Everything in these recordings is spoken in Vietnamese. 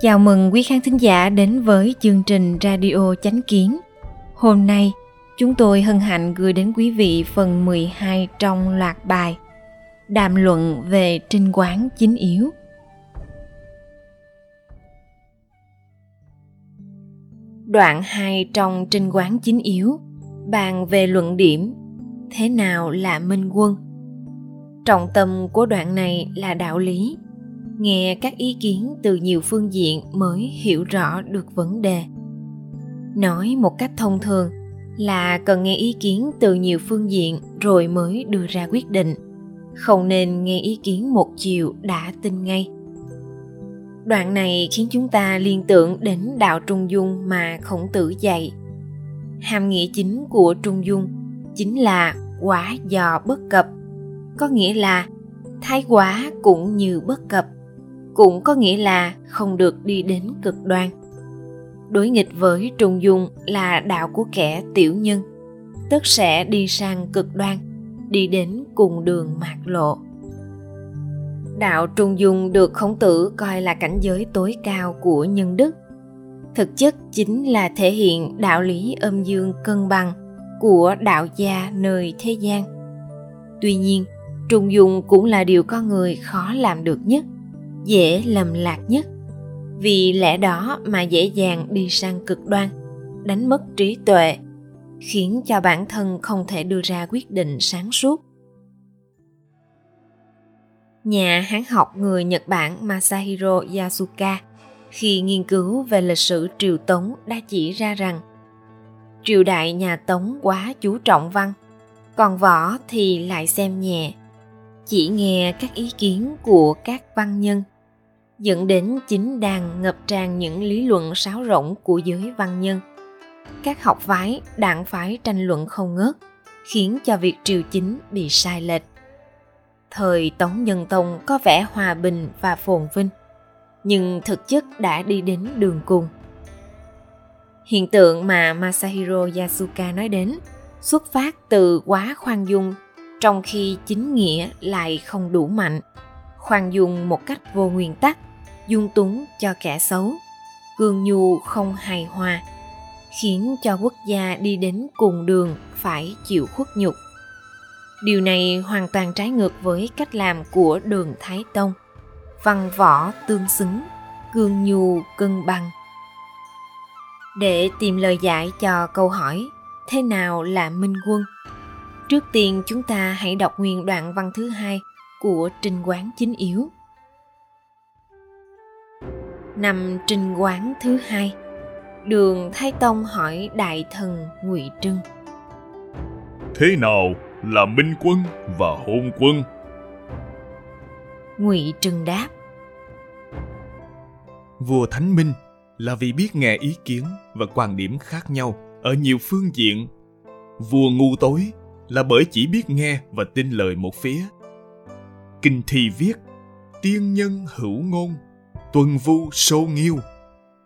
Chào mừng quý khán thính giả đến với chương trình Radio Chánh Kiến. Hôm nay, chúng tôi hân hạnh gửi đến quý vị phần 12 trong loạt bài Đàm luận về trinh quán chính yếu. Đoạn 2 trong trinh quán chính yếu, bàn về luận điểm thế nào là minh quân. Trọng tâm của đoạn này là đạo lý. Nghe các ý kiến từ nhiều phương diện mới hiểu rõ được vấn đề. Nói một cách thông thường là cần nghe ý kiến từ nhiều phương diện rồi mới đưa ra quyết định. Không nên nghe ý kiến một chiều đã tin ngay đoạn này khiến chúng ta liên tưởng đến đạo trung dung mà khổng tử dạy. Hàm nghĩa chính của trung dung chính là quả dò bất cập. Có nghĩa là thái quá cũng như bất cập, cũng có nghĩa là không được đi đến cực đoan. Đối nghịch với trung dung là đạo của kẻ tiểu nhân tức sẽ đi sang cực đoan, đi đến cùng đường mạc lộ đạo trung dung được khổng tử coi là cảnh giới tối cao của nhân đức. Thực chất chính là thể hiện đạo lý âm dương cân bằng của đạo gia nơi thế gian. Tuy nhiên trung dung cũng là điều con người khó làm được nhất, dễ lầm lạc nhất. Vì lẽ đó mà dễ dàng đi sang cực đoan, đánh mất trí tuệ, khiến cho bản thân không thể đưa ra quyết định sáng suốt nhà hán học người nhật bản masahiro yasuka khi nghiên cứu về lịch sử triều tống đã chỉ ra rằng triều đại nhà tống quá chú trọng văn, còn võ thì lại xem nhẹ, chỉ nghe các ý kiến của các văn nhân, dẫn đến chính đàn ngập tràn những lý luận sáo rỗng của giới văn nhân. Các học phái đảng phái tranh luận không ngớt, khiến cho việc triều chính bị sai lệch thời tống nhân tông có vẻ hòa bình và phồn vinh, nhưng thực chất đã đi đến đường cùng. Hiện tượng mà masahiro yasuka nói đến xuất phát từ quá khoan dung, trong khi chính nghĩa lại không đủ mạnh, khoan dung một cách vô nguyên tắc, dung túng cho kẻ xấu cương nhu không hài hòa, khiến cho quốc gia đi đến cùng đường phải chịu khuất nhục điều này hoàn toàn trái ngược với cách làm của đường thái tông. Văn võ tương xứng, cương nhu cân bằng. Để tìm lời giải cho câu hỏi, thế nào là minh quân? Trước tiên chúng ta hãy đọc nguyên đoạn văn thứ hai của trình quán chính yếu. Năm trinh quán thứ hai, đường thái tông hỏi đại thần ngụy trưng thế nào là minh quân và hôn quân. Ngụy trưng đáp. Vua thánh minh là vì biết nghe ý kiến và quan điểm khác nhau ở nhiều phương diện. Vua ngu tối là bởi chỉ biết nghe và tin lời một phía. Kinh thi viết tiên nhân hữu ngôn tuần vu sâu nghiêu.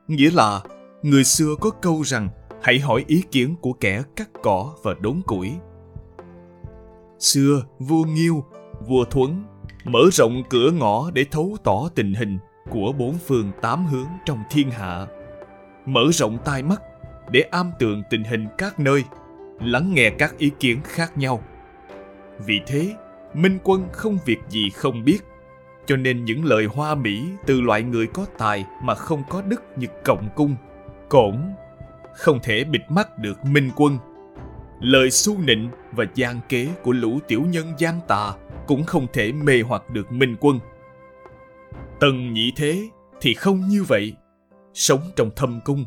Nghĩa là người xưa có câu rằng hãy hỏi ý kiến của kẻ cắt cỏ và đốn củi xưa vua nghiêu, vua thuấn, mở rộng cửa ngõ để thấu tỏ tình hình của bốn phương tám hướng trong thiên hạ. Mở rộng tai mắt để am tường tình hình các nơi, lắng nghe các ý kiến khác nhau. Vì thế, minh quân không việc gì không biết, cho nên những lời hoa mỹ từ loại người có tài mà không có đức như cộng cung, cổn, không thể bịt mắt được minh quân lời su nịnh và gian kế của lũ tiểu nhân gian tà cũng không thể mê hoặc được minh quân. Tần nhị thế thì không như vậy. Sống trong thâm cung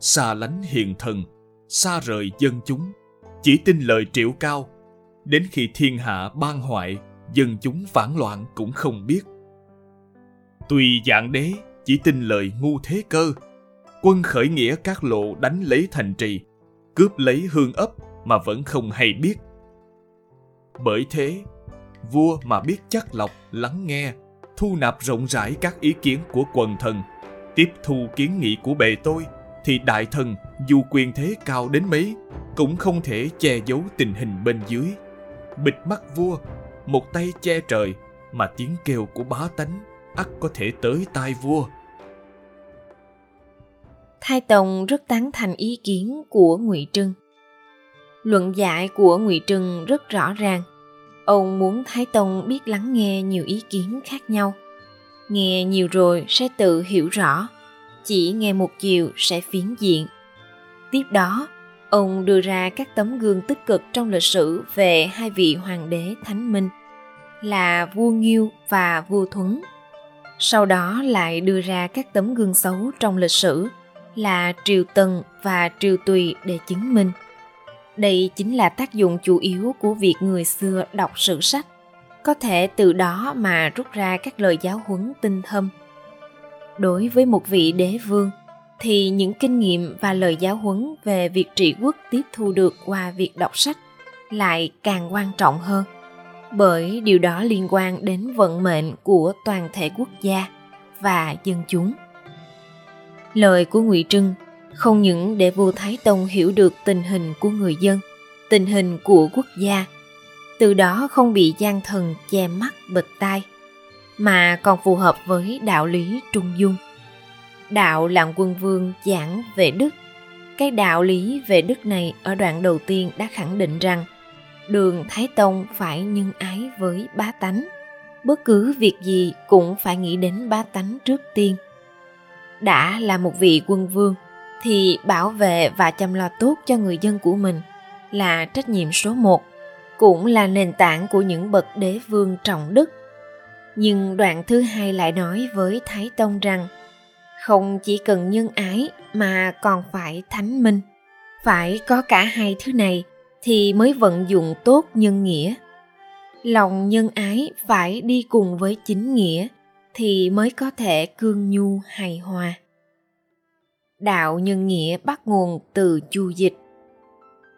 xa lánh hiền thần xa rời dân chúng chỉ tin lời triệu cao. Đến khi thiên hạ ban hoại dân chúng phản loạn cũng không biết. Tùy dạng đế chỉ tin lời ngu thế cơ, quân khởi nghĩa các lộ đánh lấy thành trì, cướp lấy hương ấp mà vẫn không hay biết. Bởi thế, vua mà biết chắc lọc, lắng nghe, thu nạp rộng rãi các ý kiến của quần thần, tiếp thu kiến nghị của bề tôi, thì đại thần dù quyền thế cao đến mấy, cũng không thể che giấu tình hình bên dưới. Bịt mắt vua, một tay che trời mà tiếng kêu của bá tánh ắt có thể tới tai vua. Thái Tông rất tán thành ý kiến của Ngụy Trưng. Luận giải của Ngụy Trừng rất rõ ràng. Ông muốn Thái Tông biết lắng nghe nhiều ý kiến khác nhau. Nghe nhiều rồi sẽ tự hiểu rõ, chỉ nghe một chiều sẽ phiến diện. Tiếp đó, ông đưa ra các tấm gương tích cực trong lịch sử về hai vị hoàng đế thánh minh là vua Nghiêu và vua Thuấn. Sau đó lại đưa ra các tấm gương xấu trong lịch sử là triều tần và triều tùy để chứng minh. Đây chính là tác dụng chủ yếu của việc người xưa đọc sử sách, có thể từ đó mà rút ra các lời giáo huấn tinh thâm. Đối với một vị đế vương, thì những kinh nghiệm và lời giáo huấn về việc trị quốc tiếp thu được qua việc đọc sách lại càng quan trọng hơn bởi điều đó liên quan đến vận mệnh của toàn thể quốc gia và dân chúng lời của ngụy trưng không những để vua thái tông hiểu được tình hình của người dân, tình hình của quốc gia, từ đó không bị gian thần che mắt, bịt tai, mà còn phù hợp với đạo lý trung dung. Đạo làm quân vương giảng về đức. Cái đạo lý về đức này ở đoạn đầu tiên đã khẳng định rằng đường thái tông phải nhân ái với bá tánh. Bất cứ việc gì cũng phải nghĩ đến bá tánh trước tiên. Đã là một vị quân vương thì bảo vệ và chăm lo tốt cho người dân của mình là trách nhiệm số một, cũng là nền tảng của những bậc đế vương trọng đức. Nhưng đoạn thứ hai lại nói với thái tông rằng, không chỉ cần nhân ái mà còn phải thánh minh. Phải có cả hai thứ này thì mới vận dụng tốt nhân nghĩa. Lòng nhân ái phải đi cùng với chính nghĩa thì mới có thể cương nhu hài hòa đạo nhân nghĩa bắt nguồn từ chu dịch.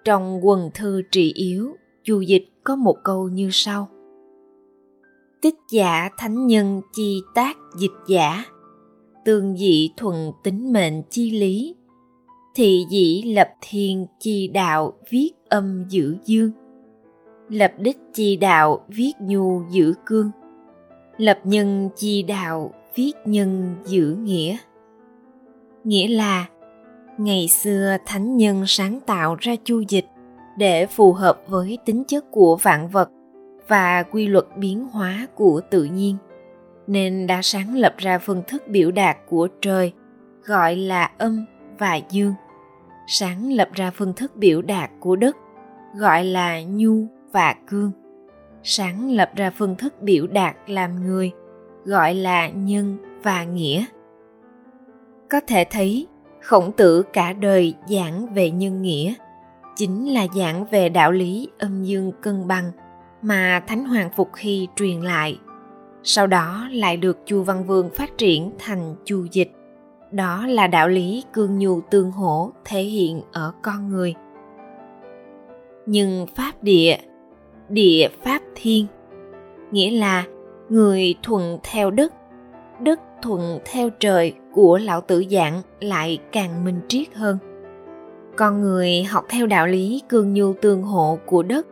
Trong quần thư trị yếu, chu dịch có một câu như sau. Tích giả thánh nhân chi tác dịch giả, tương dị thuần tính mệnh chi lý, thị dĩ lập thiên chi đạo viết âm giữ dương, lập đích chi đạo viết nhu giữ cương, lập nhân chi đạo viết nhân giữ nghĩa nghĩa là, ngày xưa thánh nhân sáng tạo ra chu dịch để phù hợp với tính chất của vạn vật và quy luật biến hóa của tự nhiên, nên đã sáng lập ra phương thức biểu đạt của trời, gọi là âm và dương. Sáng lập ra phương thức biểu đạt của đất, gọi là nhu và cương. Sáng lập ra phương thức biểu đạt làm người, gọi là nhân và nghĩa có thể thấy, khổng tử cả đời giảng về nhân nghĩa. Chính là giảng về đạo lý âm dương cân bằng mà thánh hoàng phục hy truyền lại. Sau đó lại được chu văn vương phát triển thành chu dịch. Đó là đạo lý cương nhu tương hỗ thể hiện ở con người. Nhưng pháp địa địa pháp thiên, nghĩa là người thuận theo đất đất thuận theo trời của lão tử giảng lại càng minh triết hơn. Con người học theo đạo lý cương nhu tương hộ của đất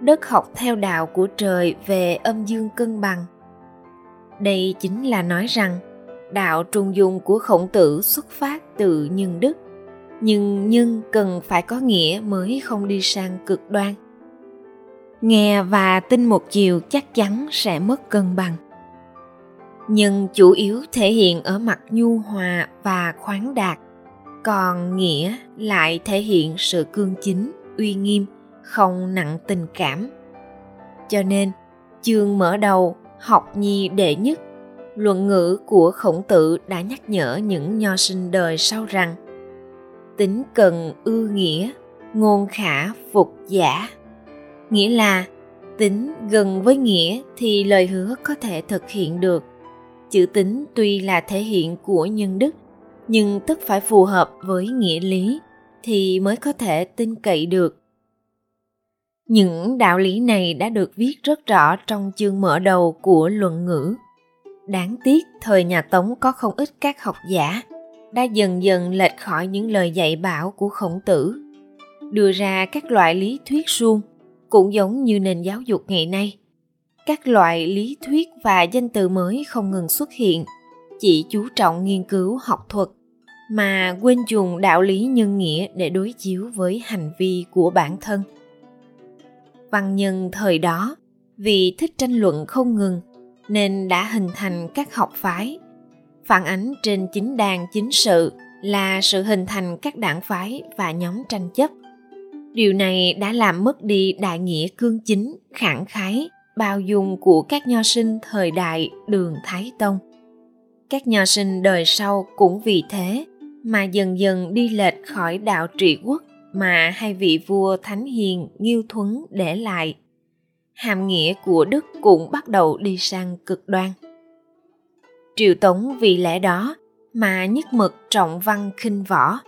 đất học theo đạo của trời về âm dương cân bằng. Đây chính là nói rằng, đạo trung dung của khổng tử xuất phát từ nhân đức, nhưng nhân cần phải có nghĩa mới không đi sang cực đoan. Nghe và tin một chiều chắc chắn sẽ mất cân bằng nhưng chủ yếu thể hiện ở mặt nhu hòa và khoáng đạt. Còn nghĩa lại thể hiện sự cương chính, uy nghiêm, không nặng tình cảm. Cho nên, chương mở đầu, học nhi đệ nhất. Luận ngữ của khổng tử đã nhắc nhở những nho sinh đời sau rằng, tính cần ư nghĩa, ngôn khả phục giả. Nghĩa là, tính gần với nghĩa thì lời hứa có thể thực hiện được chữ tính tuy là thể hiện của nhân đức, nhưng tất phải phù hợp với nghĩa lý thì mới có thể tin cậy được. Những đạo lý này đã được viết rất rõ trong chương mở đầu của luận ngữ. Đáng tiếc thời nhà tống có không ít các học giả đã dần dần lệch khỏi những lời dạy bảo của khổng tử. Đưa ra các loại lý thuyết suông cũng giống như nền giáo dục ngày nay các loại lý thuyết và danh từ mới không ngừng xuất hiện. Chỉ chú trọng nghiên cứu học thuật mà quên dùng đạo lý nhân nghĩa để đối chiếu với hành vi của bản thân. Văn nhân thời đó, vì thích tranh luận không ngừng nên đã hình thành các học phái. Phản ánh trên chính đàn chính sự là sự hình thành các đảng phái và nhóm tranh chấp. Điều này đã làm mất đi đại nghĩa cương chính, khẳng khái bao dung của các nho sinh thời đại đường thái tông. Các nho sinh đời sau cũng vì thế mà dần dần đi lệch khỏi đạo trị quốc mà hai vị vua thánh hiền nghiêu thuấn để lại. Hàm nghĩa của đức cũng bắt đầu đi sang cực đoan. Triều tống vì lẽ đó mà nhất mực trọng văn khinh võ,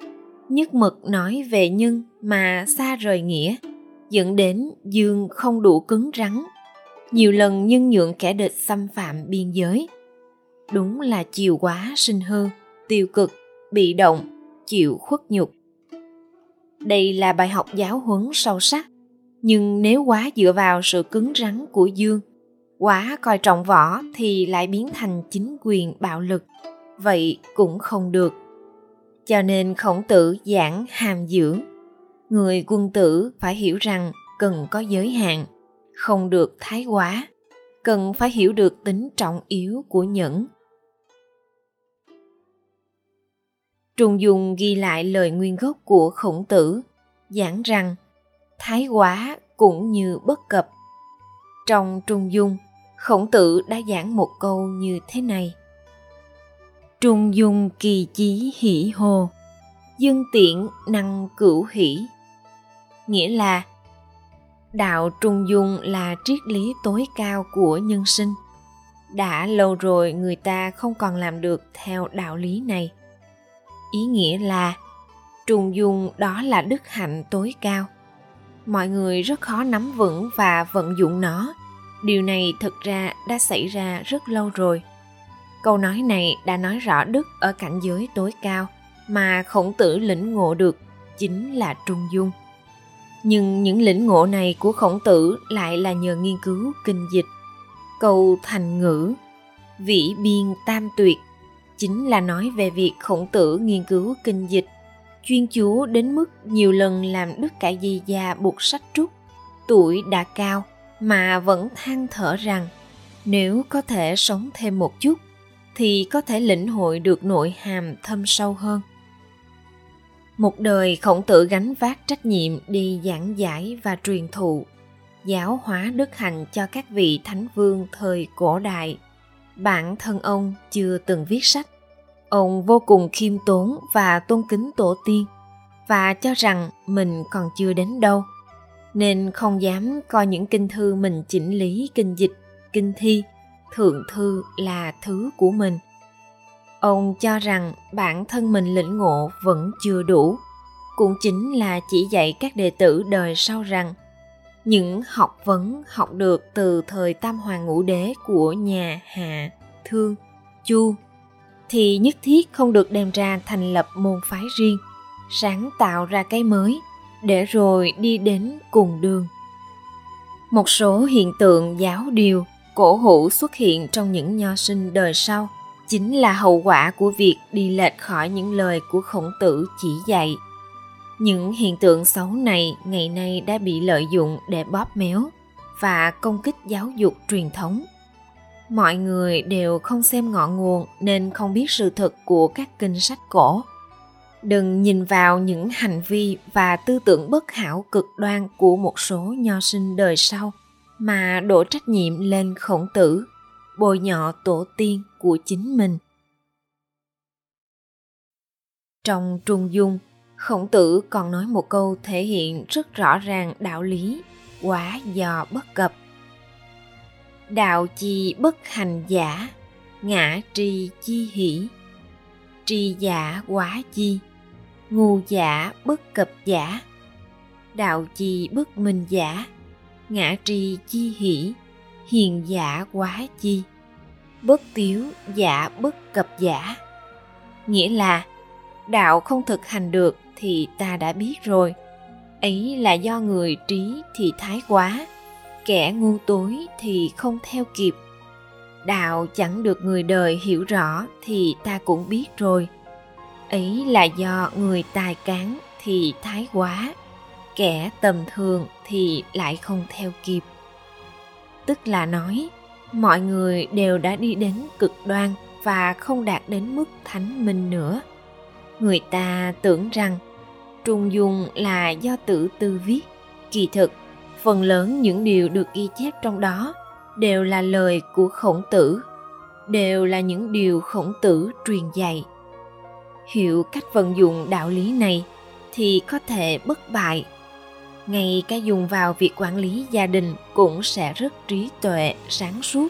nhất mực nói về nhân mà xa rời nghĩa, dẫn đến dương không đủ cứng rắn nhiều lần nhân nhượng kẻ địch xâm phạm biên giới. Đúng là chiều quá sinh hư, tiêu cực, bị động, chịu khuất nhục. Đây là bài học giáo huấn sâu sắc. Nhưng nếu quá dựa vào sự cứng rắn của dương, quá coi trọng võ thì lại biến thành chính quyền bạo lực. Vậy cũng không được. Cho nên khổng tử giảng hàm dưỡng. Người quân tử phải hiểu rằng cần có giới hạn không được thái quá. Cần phải hiểu được tính trọng yếu của nhẫn. Trung dung ghi lại lời nguyên gốc của khổng tử, giảng rằng, thái quá cũng như bất cập. Trong trung dung, khổng tử đã giảng một câu như thế này. Trung dung kỳ chí hỷ hồ, dương tiện năng cửu hỷ, nghĩa là đạo trung dung là triết lý tối cao của nhân sinh. Đã lâu rồi người ta không còn làm được theo đạo lý này. Ý nghĩa là trung dung đó là đức hạnh tối cao. Mọi người rất khó nắm vững và vận dụng nó. Điều này thực ra đã xảy ra rất lâu rồi. Câu nói này đã nói rõ đức ở cảnh giới tối cao, mà khổng tử lĩnh ngộ được chính là trung dung nhưng những lĩnh ngộ này của khổng tử lại là nhờ nghiên cứu, kinh dịch. Câu thành ngữ, vĩ biên tam tuyệt, chính là nói về việc khổng tử nghiên cứu kinh dịch. Chuyên chú đến mức nhiều lần làm đức cải di già buộc sách trúc. Tuổi đã cao, mà vẫn than thở rằng, nếu có thể sống thêm một chút, thì có thể lĩnh hội được nội hàm thâm sâu hơn một đời khổng tử gánh vác trách nhiệm đi giảng giải và truyền thụ, giáo hóa đức hạnh cho các vị thánh vương thời cổ đại. Bản thân ông chưa từng viết sách. Ông vô cùng khiêm tốn và tôn kính tổ tiên và cho rằng mình còn chưa đến đâu, nên không dám coi những kinh thư mình chỉnh lý, kinh dịch, kinh thi, thượng thư là thứ của mình ông cho rằng bản thân mình lĩnh ngộ vẫn chưa đủ. Cũng chính là chỉ dạy các đệ tử đời sau rằng những học vấn học được từ thời tam hoàng ngũ đế của nhà hạ thương chu thì nhất thiết không được đem ra thành lập môn phái riêng, sáng tạo ra cái mới để rồi đi đến cùng đường. Một số hiện tượng giáo điều, cổ hủ xuất hiện trong những nho sinh đời sau chính là hậu quả của việc đi lệch khỏi những lời của khổng tử chỉ dạy. Những hiện tượng xấu này ngày nay đã bị lợi dụng để bóp méo và công kích giáo dục truyền thống. Mọi người đều không xem ngọn nguồn nên không biết sự thật của các kinh sách cổ. Đừng nhìn vào những hành vi và tư tưởng bất hảo cực đoan của một số nho sinh đời sau mà đổ trách nhiệm lên khổng tử bồi nhọ tổ tiên của chính mình. Trong trung dung, khổng tử còn nói một câu thể hiện rất rõ ràng đạo lý quá do bất cập. Đạo chi bất hành giả, ngã tri chi hỷ. Tri giả quá chi, ngu giả bất cập giả. Đạo chi bất minh giả, ngã tri chi hỷ. Hiền giả quá chi bất tiếu giả, bất cập, giả. Nghĩa là, đạo không thực hành được thì ta đã biết rồi. Ấy là do người trí thì thái quá, kẻ ngu tối thì không theo kịp. Đạo chẳng được người đời hiểu rõ thì ta cũng biết rồi. Ấy là do người tài cán thì thái quá, kẻ tầm thường thì lại không theo kịp. Tức là nói mọi người đều đã đi đến cực đoan và không đạt đến mức thánh minh nữa. Người ta tưởng rằng trung dung là do tự tư viết. Kỳ thực, phần lớn những điều được ghi chép trong đó đều là lời của khổng tử, đều là những điều khổng tử truyền dạy. Hiểu cách vận dụng đạo lý này thì có thể bất bại ngay cả dùng vào việc quản lý gia đình cũng sẽ rất trí tuệ sáng suốt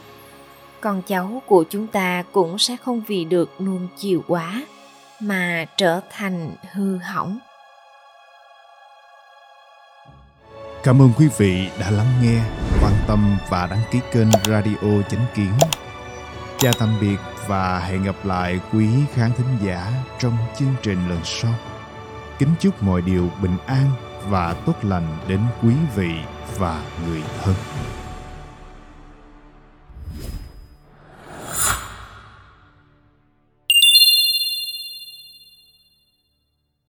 con cháu của chúng ta cũng sẽ không vì được nuông chiều quá mà trở thành hư hỏng Cảm ơn quý vị đã lắng nghe, quan tâm và đăng ký kênh Radio Chánh Kiến. Chào tạm biệt và hẹn gặp lại quý khán thính giả trong chương trình lần sau. Kính chúc mọi điều bình an và tốt lành đến quý vị và người thân.